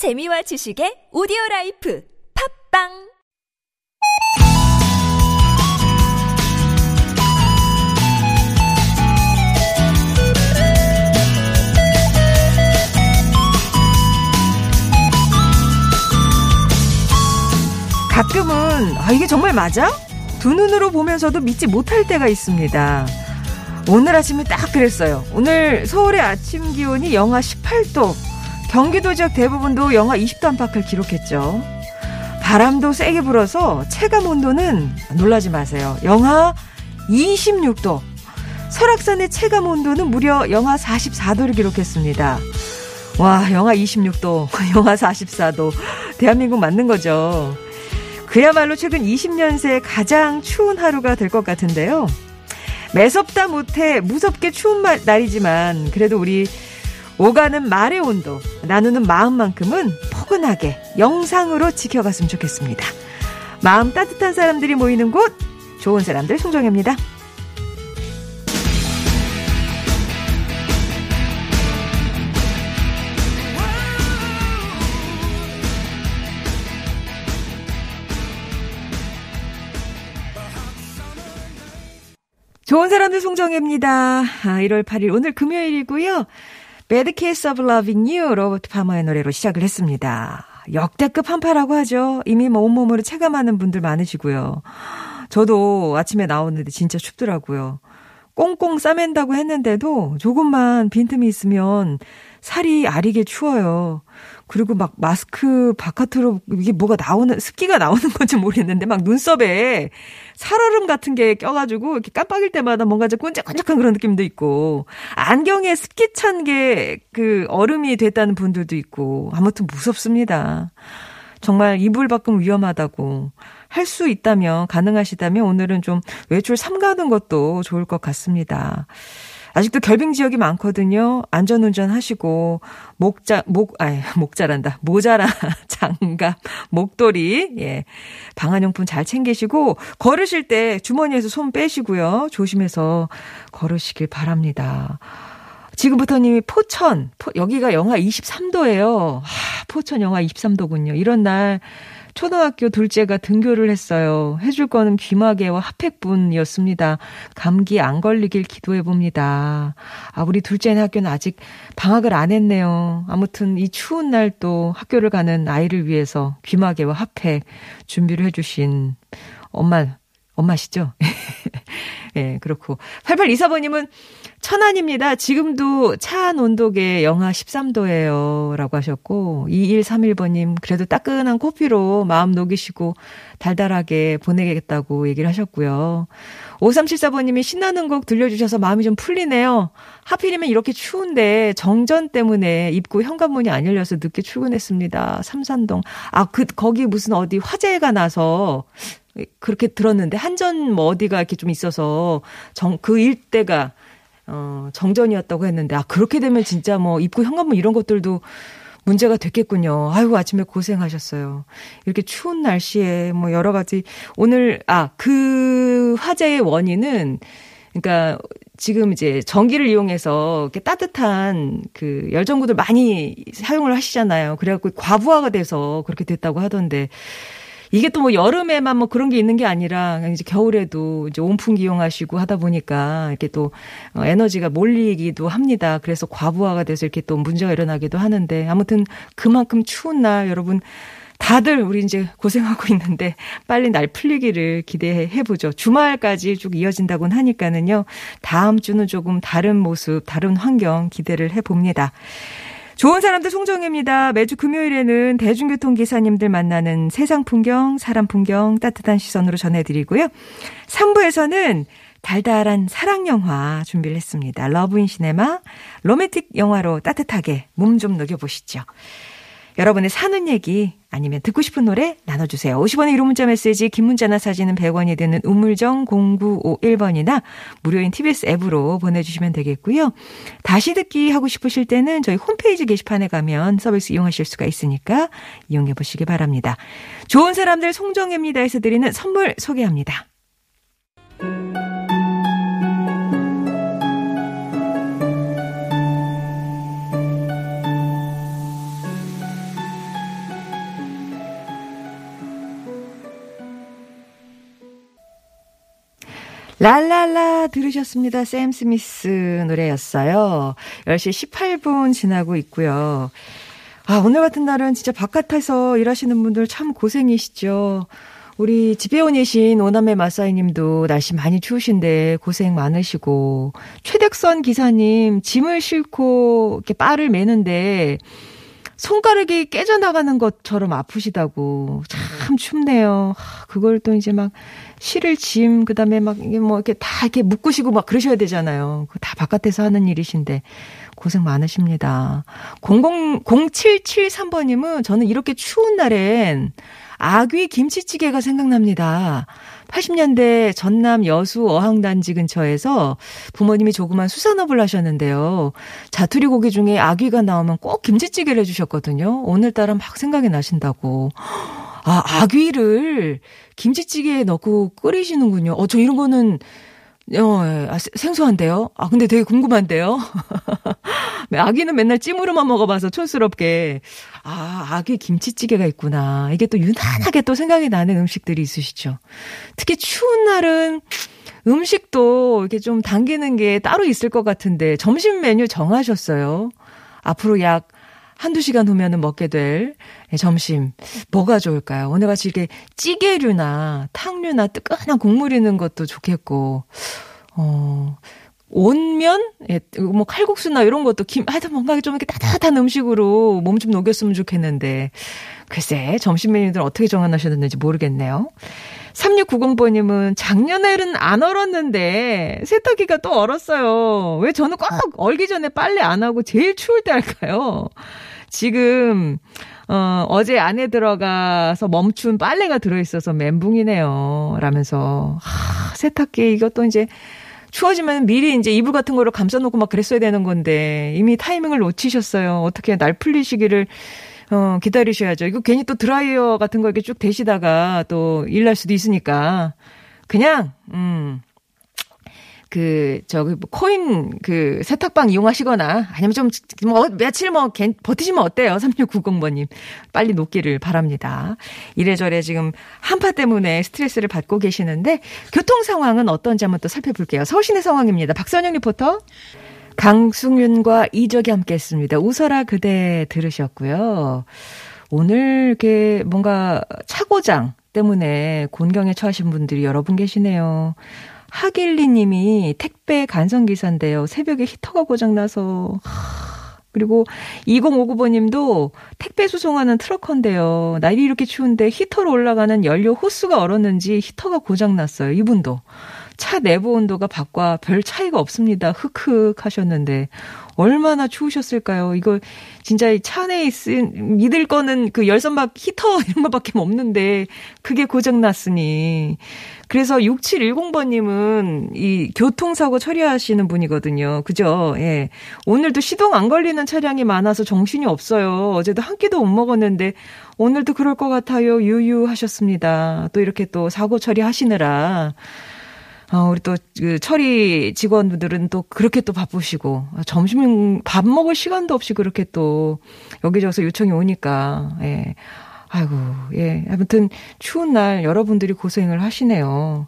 재미와 지식의 오디오 라이프 팟빵 가끔은 아 이게 정말 맞아? 두 눈으로 보면서도 믿지 못할 때가 있습니다. 오늘 아침에 딱 그랬어요. 오늘 서울의 아침 기온이 영하 18도, 경기도 지역 대부분도 영하 20도 안팎을 기록했죠. 바람도 세게 불어서 체감 온도는 놀라지 마세요. 영하 26도. 설악산의 체감 온도는 무려 영하 44도를 기록했습니다. 와, 영하 26도, 영하 44도. 대한민국 맞는 거죠. 그야말로 최근 20년 새 가장 추운 하루가 될 것 같은데요. 매섭다 못해 무섭게 추운 날이지만 그래도 우리 오가는 말의 온도, 나누는 마음만큼은 포근하게 영상으로 지켜갔으면 좋겠습니다. 마음 따뜻한 사람들이 모이는 곳, 좋은 사람들 송정입니다. 좋은 사람들 송정혜입니다. 아, 1월 8일 오늘 금요일이고요. Bad Case of Loving You 로버트 파머의 노래로 시작을 했습니다. 역대급 한파라고 하죠. 이미 뭐 온몸으로 체감하는 분들 많으시고요. 저도 아침에 나오는데 진짜 춥더라고요. 꽁꽁 싸맨다고 했는데도 조금만 빈틈이 있으면 살이 아리게 추워요. 그리고 막 마스크 바깥으로 이게 뭐가 나오는 습기가 나오는 건지 모르겠는데 막 눈썹에 살얼음 같은 게 껴가지고 이렇게 깜빡일 때마다 뭔가 좀 끈적끈적한 그런 느낌도 있고 안경에 습기 찬 게 그 얼음이 됐다는 분들도 있고 아무튼 무섭습니다. 정말 이불 밖은 위험하다고 할 수 있다면 가능하시다면 오늘은 좀 외출 삼가는 것도 좋을 것 같습니다. 아직도 결빙 지역이 많거든요. 안전운전 하시고, 목자, 목, 아니, 목자란다. 모자라, 장갑, 목도리, 예. 방한용품 잘 챙기시고, 걸으실 때 주머니에서 손 빼시고요. 조심해서 걸으시길 바랍니다. 지금부터 님이 포천, 포, 여기가 영하 23도예요. 하, 포천 영하 23도군요. 이런 날, 초등학교 둘째가 등교를 했어요. 해줄 거는 귀마개와 핫팩뿐이었습니다. 감기 안 걸리길 기도해 봅니다. 아, 우리 둘째는 학교는 아직 방학을 안 했네요. 아무튼 이 추운 날 또 학교를 가는 아이를 위해서 귀마개와 핫팩 준비를 해주신 엄마, 엄마시죠? 예, 네, 그렇고. 8824번님은 천안입니다. 지금도 차 안 온도계 영하 13도예요. 라고 하셨고, 2131번님, 그래도 따끈한 커피로 마음 녹이시고 달달하게 보내겠다고 얘기를 하셨고요. 5374번님이 신나는 곡 들려주셔서 마음이 좀 풀리네요. 하필이면 이렇게 추운데 정전 때문에 입구 현관문이 안 열려서 늦게 출근했습니다. 삼산동. 아, 그, 거기 무슨 어디 화재가 나서 그렇게 들었는데 한전 뭐 어디가 이렇게 좀 있어서 정, 그 일대가 어, 정전이었다고 했는데, 아, 그렇게 되면 진짜 뭐 입구 현관문 이런 것들도 문제가 됐겠군요. 아이고, 아침에 고생하셨어요. 이렇게 추운 날씨에 뭐 여러 가지, 오늘, 아, 그 화재의 원인은, 그러니까 지금 이제 전기를 이용해서 이렇게 따뜻한 그 열전구들 많이 사용을 하시잖아요. 그래갖고 과부하가 돼서 그렇게 됐다고 하던데, 이게 또 뭐 여름에만 뭐 그런 게 있는 게 아니라 이제 겨울에도 이제 온풍기 이용하시고 하다 보니까 이렇게 또 어, 에너지가 몰리기도 합니다. 그래서 과부하가 돼서 이렇게 또 문제가 일어나기도 하는데 아무튼 그만큼 추운 날 여러분 다들 우리 이제 고생하고 있는데 빨리 날 풀리기를 기대해 보죠. 주말까지 쭉 이어진다고는 하니까는요. 다음 주는 조금 다른 모습, 다른 환경 기대를 해 봅니다. 좋은 사람들 송정혜입니다. 매주 금요일에는 대중교통 기사님들 만나는 세상 풍경, 사람 풍경 따뜻한 시선으로 전해드리고요. 3부에서는 달달한 사랑 영화 준비를 했습니다. Love in Cinema, 로맨틱 영화로 따뜻하게 몸 좀 녹여보시죠. 여러분의 사는 얘기 아니면 듣고 싶은 노래 나눠주세요. 50원의 1호 문자 메시지 긴 문자나 사진은 100원이 되는 우물정 0951번이나 무료인 TBS 앱으로 보내주시면 되겠고요. 다시 듣기 하고 싶으실 때는 저희 홈페이지 게시판에 가면 서비스 이용하실 수가 있으니까 이용해 보시기 바랍니다. 좋은 사람들 송정혜입니다에서 드리는 선물 소개합니다. 랄랄라 들으셨습니다. 샘 스미스 노래였어요. 10시 18분 지나고 있고요. 아, 오늘 같은 날은 진짜 바깥에서 일하시는 분들 참 고생이시죠. 우리 집에 오신 오남매 마사이 님도 날씨 많이 추우신데 고생 많으시고 최덕선 기사님 짐을 싣고 이렇게 바를 매는데 손가락이 깨져나가는 것처럼 아프시다고 참 춥네요. 그걸 또 이제 막 실을 짐 그 다음에 막 이게 뭐 이렇게 다 이렇게 묶으시고 막 그러셔야 되잖아요. 다 바깥에서 하는 일이신데 고생 많으십니다. 00 0773번님은 저는 이렇게 추운 날엔 아귀 김치찌개가 생각납니다. 80년대 전남 여수 어항단지 근처에서 부모님이 조그만 수산업을 하셨는데요. 자투리 고기 중에 아귀가 나오면 꼭 김치찌개를 해주셨거든요. 오늘따라 막 생각이 나신다고. 아, 아귀를 김치찌개에 넣고 끓이시는군요. 어, 저 이런 거는 어, 예. 아, 생소한데요? 아, 근데 되게 궁금한데요? 아기는 맨날 찜으로만 먹어봐서 촌스럽게. 아, 아기 김치찌개가 있구나. 이게 또 유난하게 또 생각이 나는 음식들이 있으시죠. 특히 추운 날은 음식도 이렇게 좀 당기는 게 따로 있을 것 같은데 점심 메뉴 정하셨어요. 앞으로 약 한두 시간 후면은 먹게 될 점심 뭐가 좋을까요? 오늘 같이 이렇게 찌개류나 탕류나 뜨끈한 국물 있는 것도 좋겠고 어 온면, 예, 뭐 칼국수나 이런 것도 김, 하여튼 뭔가 좀 이렇게 따뜻한 음식으로 몸 좀 녹였으면 좋겠는데, 글쎄, 점심 메뉴들 어떻게 정하셨는지 모르겠네요. 3690번님은 작년에는 안 얼었는데 세탁기가 또 얼었어요. 왜 저는 꼭 얼기 전에 빨래 안 하고 제일 추울 때 할까요? 지금 어, 어제 안에 들어가서 멈춘 빨래가 들어있어서 멘붕이네요. 라면서, 하, 세탁기 이것도 이제 추워지면 미리 이제 이불 같은 거로 감싸놓고 막 그랬어야 되는 건데, 이미 타이밍을 놓치셨어요. 어떻게 날 풀리시기를, 어, 기다리셔야죠. 이거 괜히 또 드라이어 같은 거 이렇게 쭉 대시다가 또 일 날 수도 있으니까, 그냥, 음, 그, 저기, 뭐 코인, 그, 세탁방 이용하시거나, 아니면 좀, 뭐, 며칠 뭐, 개, 버티시면 어때요? 3690번님. 빨리 녹기를 바랍니다. 이래저래 지금 한파 때문에 스트레스를 받고 계시는데, 교통 상황은 어떤지 한번 또 살펴볼게요. 서울시내 상황입니다. 박선영 리포터. 강승윤과 이적이 함께 했습니다. 웃어라 그대 들으셨고요. 오늘 이렇게 뭔가 차고장 때문에 곤경에 처하신 분들이 여러 분 계시네요. 하길리 님이 택배 간선 기사인데요. 새벽에 히터가 고장나서. 그리고 2059번 님도 택배 수송하는 트럭커인데요. 날이 이렇게 추운데 히터로 올라가는 연료 호스가 얼었는지 히터가 고장났어요. 이분도. 차 내부 온도가 밖과 별 차이가 없습니다. 흑흑 하셨는데 얼마나 추우셨을까요? 이거 진짜 차 안에 있은 믿을 거는 그 열선박 히터 이런 거밖에 없는데 그게 고장 났으니 그래서 6710번님은 이 교통사고 처리하시는 분이거든요. 그죠? 예. 오늘도 시동 안 걸리는 차량이 많아서 정신이 없어요. 어제도 한 끼도 못 먹었는데 오늘도 그럴 것 같아요. 유유하셨습니다. 또 이렇게 또 사고 처리하시느라 어, 우리 또, 그, 처리 직원분들은 또 그렇게 또 바쁘시고, 점심 밥 먹을 시간도 없이 그렇게 또, 여기저기서 요청이 오니까, 예. 아이고, 예. 아무튼, 추운 날 여러분들이 고생을 하시네요.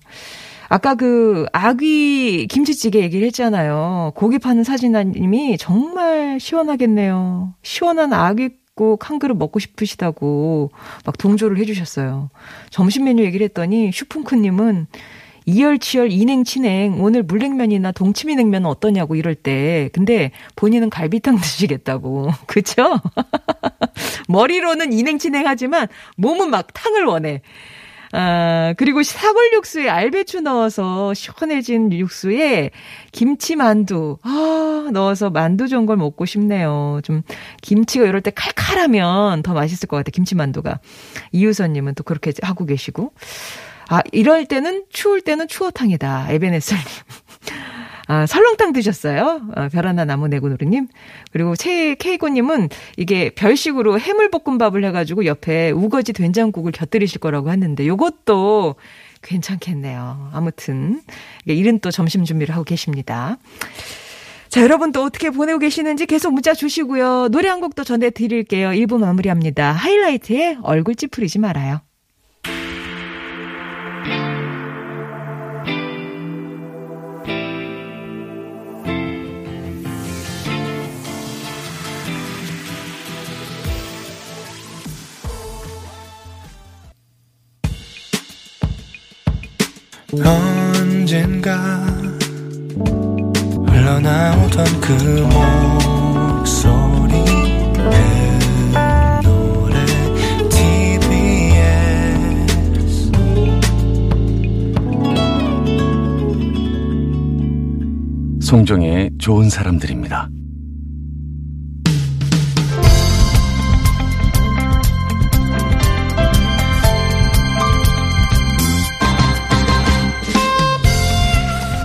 아까 그, 아귀 김치찌개 얘기를 했잖아요. 고기 파는 사진아님이 정말 시원하겠네요. 시원한 아귀국 한 그릇 먹고 싶으시다고 막 동조를 해주셨어요. 점심 메뉴 얘기를 했더니 슈풍크님은 이열치열 이냉치냉 오늘 물냉면이나 동치미 냉면은 어떠냐고 이럴 때 근데 본인은 갈비탕 드시겠다고 그쵸? 머리로는 이냉치냉하지만 몸은 막 탕을 원해. 아, 그리고 사골 육수에 알배추 넣어서 시원해진 육수에 김치 만두, 아, 넣어서 만두 좋은 걸 먹고 싶네요. 좀, 김치가 이럴 때 칼칼하면 더 맛있을 것 같아, 김치 만두가. 이유선님은 또 그렇게 하고 계시고. 아, 이럴 때는 추울 때는 추어탕이다. 에베네셀님. 아, 설렁탕 드셨어요? 아, 별 하나 나무네고노르님. 그리고 최, 케이고님은 이게 별식으로 해물볶음밥을 해가지고 옆에 우거지 된장국을 곁들이실 거라고 하는데 요것도 괜찮겠네요. 아무튼. 이른 또 점심 준비를 하고 계십니다. 자, 여러분 또 어떻게 보내고 계시는지 계속 문자 주시고요. 노래 한 곡도 전해드릴게요. 1부 마무리합니다. 하이라이트에 얼굴 찌푸리지 말아요. 언젠가 흘러나오던 그 목소리 그 노래 TBS 송정의 좋은 사람들입니다.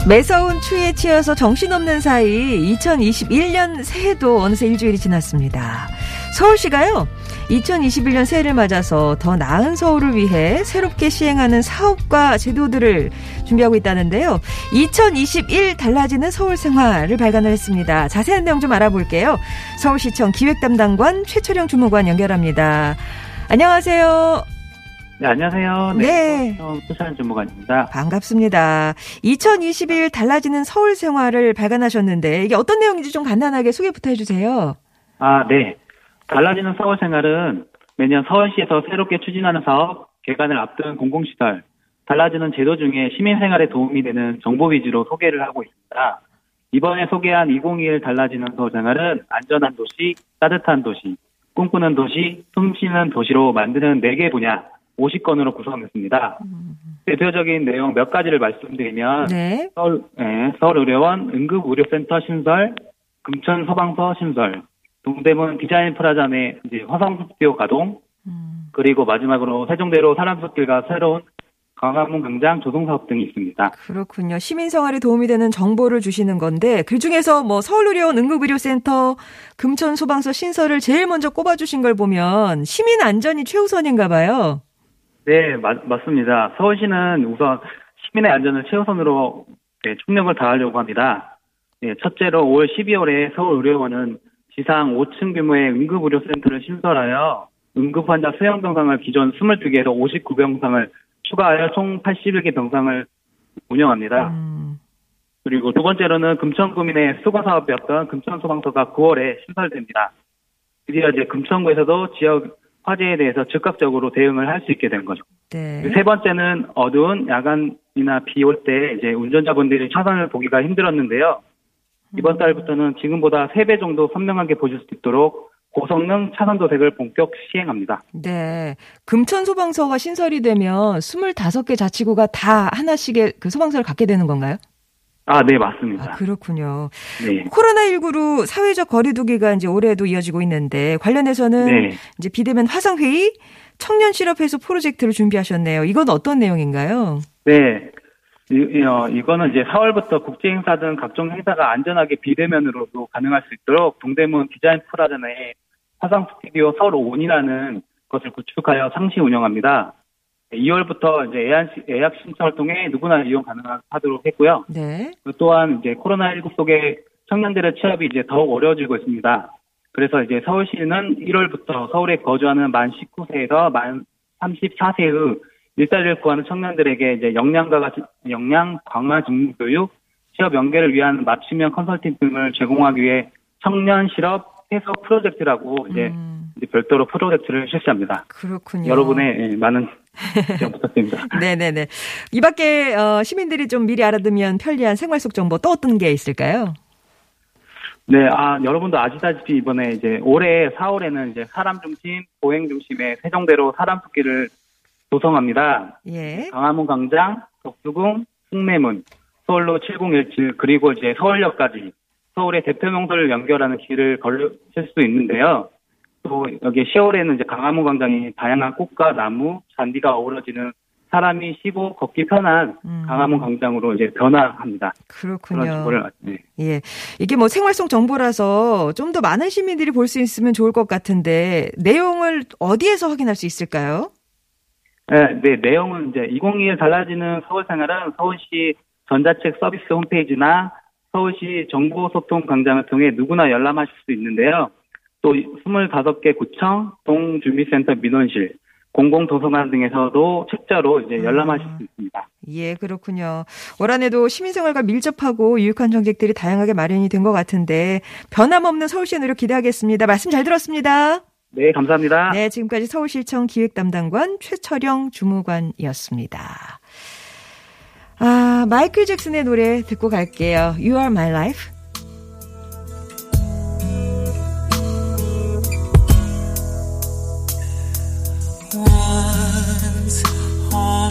매서운 추위에 치여서 정신없는 사이 2021년 새해도 어느새 일주일이 지났습니다. 서울시가요. 2021년 새해를 맞아서 더 나은 서울을 위해 새롭게 시행하는 사업과 제도들을 준비하고 있다는데요. 2021 달라지는 서울 생활을 발간을 했습니다. 자세한 내용 좀 알아볼게요. 서울시청 기획담당관 최철영 주무관 연결합니다. 안녕하세요. 네, 안녕하세요. 네. 수산 주무관입니다. 반갑습니다. 2021 달라지는 서울 생활을 발간하셨는데 이게 어떤 내용인지 좀 간단하게 소개부터 해주세요. 아, 네. 달라지는 서울 생활은 매년 서울시에서 새롭게 추진하는 사업, 개관을 앞둔 공공시설, 달라지는 제도 중에 시민 생활에 도움이 되는 정보 위주로 소개를 하고 있습니다. 이번에 소개한 2021 달라지는 서울 생활은 안전한 도시, 따뜻한 도시, 꿈꾸는 도시, 숨쉬는 도시로 만드는 4개 분야 50건으로 구성했습니다. 대표적인 내용 몇 가지를 말씀드리면 네. 서울, 예, 서울 의료원 응급 의료센터 신설, 금천 소방서 신설, 동대문 디자인 프라자 내 이제 화성 스튜디오 가동, 음, 그리고 마지막으로 세종대로 사람숲길과 새로운 광화문 광장 조성 사업 등이 있습니다. 그렇군요. 시민 생활에 도움이 되는 정보를 주시는 건데 그 중에서 뭐 서울의료원 응급의료센터, 금천 소방서 신설을 제일 먼저 꼽아주신 걸 보면 시민 안전이 최우선인가 봐요. 네, 맞, 맞습니다. 서울시는 우선 시민의 안전을 최우선으로 네, 총력을 다하려고 합니다. 네, 첫째로 5월 12월에 서울의료원은 지상 5층 규모의 응급의료센터를 신설하여 응급환자 수용 병상을 기존 22개에서 59병상을 추가하여 총 81개 병상을 운영합니다. 음, 그리고 두 번째로는 금천구민의 수거 사업이었던 금천소방서가 9월에 신설됩니다. 드디어 이제 금천구에서도 지역 화재에 대해서 즉각적으로 대응을 할 수 있게 된 거죠. 네. 세 번째는 어두운 야간이나 비 올 때 이제 운전자분들이 차선을 보기가 힘들었는데요. 이번 달부터는 지금보다 3배 정도 선명하게 보실 수 있도록 고성능 차선 도색을 본격 시행합니다. 네. 금천 소방서가 신설이 되면 25개 자치구가 다 하나씩의 그 소방서를 갖게 되는 건가요? 아, 네, 아, 맞습니다. 그렇군요. 네. 코로나19로 사회적 거리두기가 이제 올해도 이어지고 있는데 관련해서는 네. 이제 비대면 화상회의, 청년 실업 해소 프로젝트를 준비하셨네요. 이건 어떤 내용인가요? 네. 이, 어, 이거는 이제 4월부터 국제 행사 등 각종 행사가 안전하게 비대면으로도 가능할 수 있도록 동대문 디자인 프라자 내에 화상 스튜디오 서울 온이라는 것을 구축하여 상시 운영합니다. 2월부터 이제 예약, 예약 신청을 통해 누구나 이용 가능하도록 했고요. 네. 또한 이제 코로나19 속에 청년들의 취업이 이제 더욱 어려워지고 있습니다. 그래서 이제 서울시는 1월부터 서울에 거주하는 만 19세에서 만 34세의 일자리를 구하는 청년들에게 이제 역량과 같이 역량 강화 직무 교육, 취업 연계를 위한 맞춤형 컨설팅 등을 제공하기 위해 청년 실업 해소 프로젝트라고 이제, 음, 이제 별도로 프로젝트를 실시합니다. 그렇군요. 여러분의 예, 많은 지원 부탁드립니다. 네네네. 이 밖에, 어, 시민들이 좀 미리 알아두면 편리한 생활 속 정보 또 어떤 게 있을까요? 네, 아, 여러분도 아시다시피 이번에 이제 올해 4월에는 이제 사람 중심, 보행 중심의 세종대로 사람 숲길을 조성합니다. 예. 강화문 광장, 덕수궁, 숭례문, 서울로 7017, 그리고 이제 서울역까지 서울의 대표 명소를 연결하는 길을 걸으실 수 있는데요. 또 여기 10월에는 이제 강화문 광장이 다양한 꽃과 나무, 잔디가 어우러지는 사람이 쉬고 걷기 편한 음. 강화문 광장으로 이제 변화합니다. 그렇군요. 정보를 네. 예. 이게 뭐 생활 속 정보라서 좀 더 많은 시민들이 볼 수 있으면 좋을 것 같은데 내용을 어디에서 확인할 수 있을까요? 네, 네, 내용은 이제 2021 달라지는 서울 생활은 서울시 전자책 서비스 홈페이지나 서울시 정보소통 광장을 통해 누구나 열람하실 수 있는데요. 또 25개 구청, 동주민센터 민원실, 공공도서관 등에서도 책자로 이제 열람하실 수 있습니다. 예, 그렇군요. 올 한해도 시민생활과 밀접하고 유익한 정책들이 다양하게 마련이 된 것 같은데 변함없는 서울시의 노력 기대하겠습니다. 말씀 잘 들었습니다. 네, 감사합니다. 네, 지금까지 서울시청 기획담당관 최철영 주무관이었습니다. 아, 마이클 잭슨의 노래 듣고 갈게요. You are my life.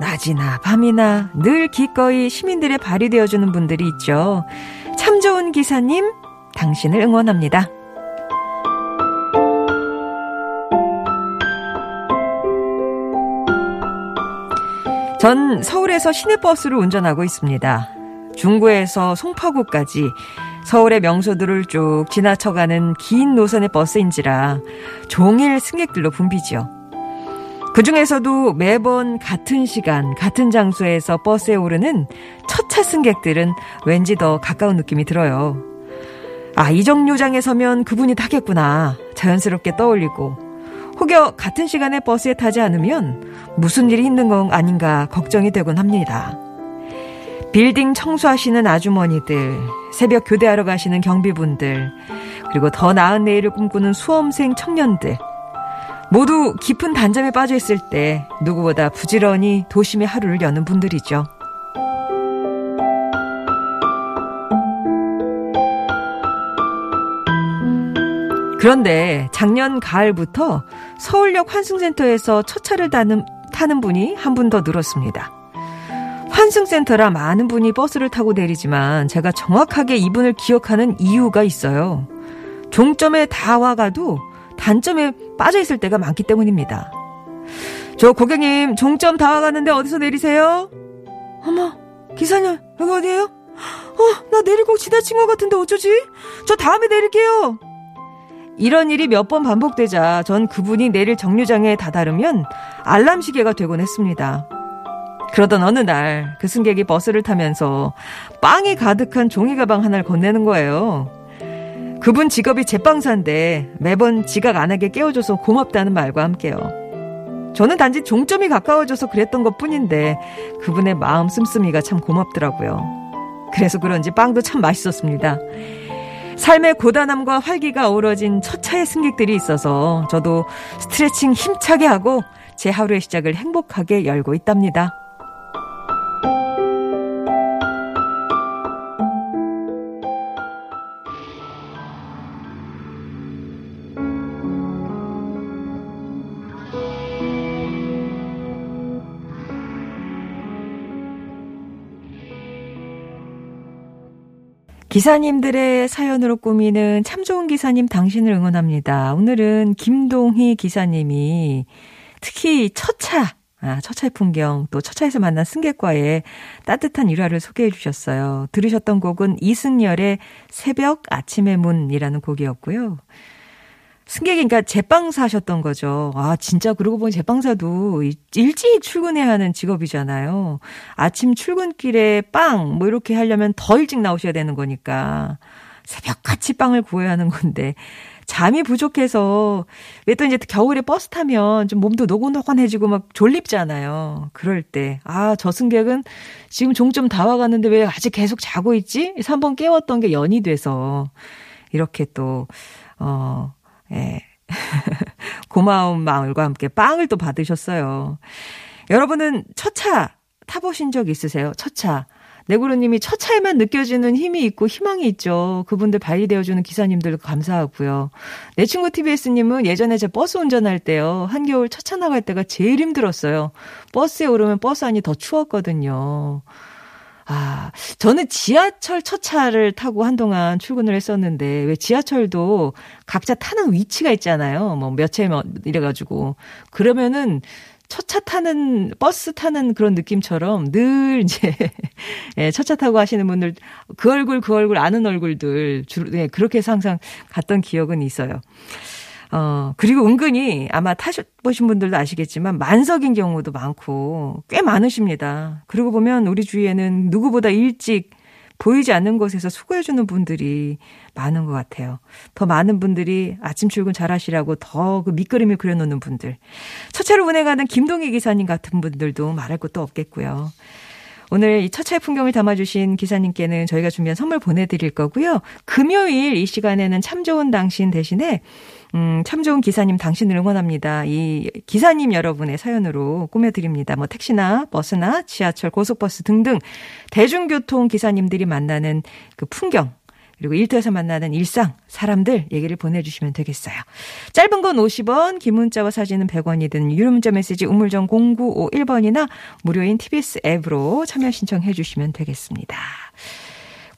낮이나 밤이나 늘 기꺼이 시민들의 발이 되어주는 분들이 있죠. 참 좋은 기사님, 당신을 응원합니다. 전 서울에서 시내버스를 운전하고 있습니다. 중구에서 송파구까지 서울의 명소들을 쭉 지나쳐가는 긴 노선의 버스인지라 종일 승객들로 붐비죠. 그 중에서도 매번 같은 시간, 같은 장소에서 버스에 오르는 첫차 승객들은 왠지 더 가까운 느낌이 들어요. 아, 이 정류장에 서면 그분이 타겠구나. 자연스럽게 떠올리고. 혹여 같은 시간에 버스에 타지 않으면 무슨 일이 있는 건 아닌가 걱정이 되곤 합니다. 빌딩 청소하시는 아주머니들, 새벽 교대하러 가시는 경비분들, 그리고 더 나은 내일을 꿈꾸는 수험생 청년들. 모두 깊은 단잠에 빠져 있을 때 누구보다 부지런히 도심의 하루를 여는 분들이죠. 그런데 작년 가을부터 서울역 환승센터에서 첫 차를 타는, 타는 분이 한 분 더 늘었습니다. 환승센터라 많은 분이 버스를 타고 내리지만 제가 정확하게 이분을 기억하는 이유가 있어요. 종점에 다 와가도 단점에 빠져 있을 때가 많기 때문입니다. 저 고객님 종점 다 와가는데 어디서 내리세요? 어머 기사님 여기 어디예요? 어나곳 지나친 것 같은데 어쩌지? 저 다음에 내릴게요. 이런 일이 몇 번 반복되자 전 그분이 내릴 정류장에 다다르면 알람 시계가 되곤 했습니다. 그러던 어느 날 그 승객이 버스를 타면서 빵이 가득한 종이 가방 하나를 건네는 거예요. 그분 직업이 제빵사인데 매번 지각 안 하게 깨워줘서 고맙다는 말과 함께요. 저는 단지 종점이 가까워져서 그랬던 것 뿐인데 그분의 마음 씀씀이가 참 고맙더라고요. 그래서 그런지 빵도 참 맛있었습니다. 삶의 고단함과 활기가 어우러진 첫 차의 승객들이 있어서 저도 스트레칭 힘차게 하고 제 하루의 시작을 행복하게 열고 있답니다. 기사님들의 사연으로 꾸미는 참 좋은 기사님 당신을 응원합니다. 오늘은 김동희 기사님이 특히 첫차, 아, 첫차의 풍경, 또 첫차에서 만난 승객과의 따뜻한 일화를 소개해 주셨어요. 들으셨던 곡은 이승열의 새벽 아침의 문이라는 곡이었고요. 승객이 그러니까 제빵사 하셨던 거죠. 아, 진짜 그러고 보니 제빵사도 일찍 출근해야 하는 직업이잖아요. 아침 출근길에 빵, 뭐 이렇게 하려면 더 일찍 나오셔야 되는 거니까. 새벽같이 빵을 구워야 하는 건데. 잠이 부족해서 왜 또 이제 겨울에 버스 타면 좀 몸도 노곤노곤해지고 막 졸립잖아요. 그럴 때. 아, 저 승객은 지금 종점 다 와가는데 왜 아직 계속 자고 있지? 3번 깨웠던 게 연이 돼서 이렇게 또, 어, 예. 고마운 마음과 함께 빵을 또 받으셨어요. 여러분은 첫 차 타보신 적 있으세요? 첫 차. 네구루님이 첫 차에만 느껴지는 힘이 있고 희망이 있죠. 그분들 발휘되어주는 기사님들 감사하고요. 내 친구 TBS님은 예전에 제 버스 운전할 때요. 한겨울 첫 차 나갈 때가 제일 힘들었어요. 버스에 오르면 버스 안이 더 추웠거든요. 아, 저는 지하철 첫 차를 타고 한동안 출근을 했었는데, 왜 지하철도 각자 타는 위치가 있잖아요. 뭐, 몇 채 뭐 이래가지고. 그러면은, 첫차 타는, 버스 타는 그런 느낌처럼 늘 이제, 예, 첫차 타고 하시는 분들, 그 얼굴, 그 얼굴, 아는 얼굴들, 주로, 예, 그렇게 해서 항상 갔던 기억은 있어요. 어, 그리고 은근히 아마 타셔보신 분들도 아시겠지만 만석인 경우도 많고 꽤 많으십니다. 그러고 보면 우리 주위에는 누구보다 일찍 보이지 않는 곳에서 수고해주는 분들이 많은 것 같아요. 더 많은 분들이 아침 출근 잘 하시라고 더 그 밑그림을 그려놓는 분들. 첫 차를 운행하는 김동희 기사님 같은 분들도 말할 것도 없겠고요. 오늘 이첫 차의 풍경을 담아주신 기사님께는 저희가 준비한 선물 보내드릴 거고요. 금요일 이 시간에는 참 좋은 당신 대신에 음, 참 좋은 기사님 당신을 응원합니다. 이 기사님 여러분의 사연으로 꾸며드립니다. 뭐 택시나 버스나 지하철, 고속버스 등등 대중교통 기사님들이 만나는 그 풍경 그리고 일터에서 만나는 일상, 사람들 얘기를 보내주시면 되겠어요. 짧은 건 50원, 긴 문자와 사진은 100원이 든 유료 문자 메시지 우물정 0951번이나 무료인 TBS 앱으로 참여 신청해 주시면 되겠습니다.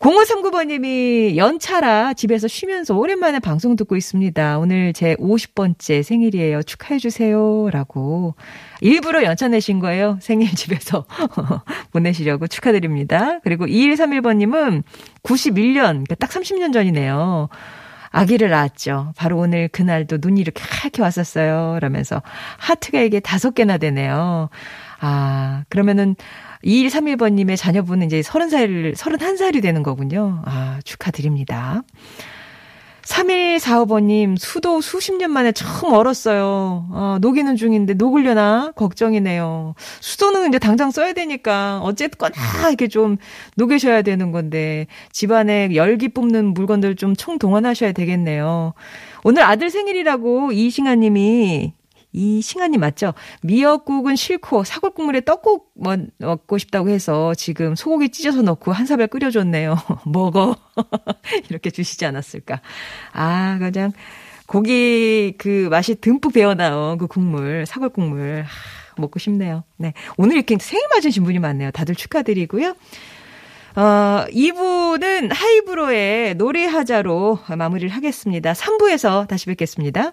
0539번님이 연차라 집에서 쉬면서 오랜만에 방송 듣고 있습니다. 오늘 제 50번째 생일이에요. 축하해주세요. 라고. 일부러 연차 내신 거예요. 생일 집에서 보내시려고 축하드립니다. 그리고 2131번님은 91년, 그러니까 딱 30년 전이네요. 아기를 낳았죠. 바로 오늘 그날도 눈이 이렇게 하얗게 왔었어요. 라면서 하트가 이게 다섯 개나 되네요. 아, 그러면은 2131번님의 자녀분은 이제 30살, 31살이 되는 거군요. 아, 축하드립니다. 3145번님, 수도 수십 년 만에 처음 얼었어요. 아, 녹이는 중인데 녹으려나? 걱정이네요. 수도는 이제 당장 써야 되니까, 어쨌거나 이렇게 좀 녹이셔야 되는 건데, 집안에 열기 뽑는 물건들 좀 총동원하셔야 되겠네요. 오늘 아들 생일이라고 이승아 님이 이 싱아님 맞죠? 미역국은 싫고 사골국물에 떡국 먹고 싶다고 해서 지금 소고기 찢어서 넣고 한 사발 끓여줬네요. 먹어. 이렇게 주시지 않았을까. 아, 그냥 고기 그 맛이 듬뿍 배어나온 그 국물, 사골국물. 아, 먹고 싶네요. 네. 오늘 이렇게 생일 맞으신 분이 많네요. 다들 축하드리고요. 어, 2부는 하이브로의 노래하자로 마무리를 하겠습니다. 3부에서 다시 뵙겠습니다.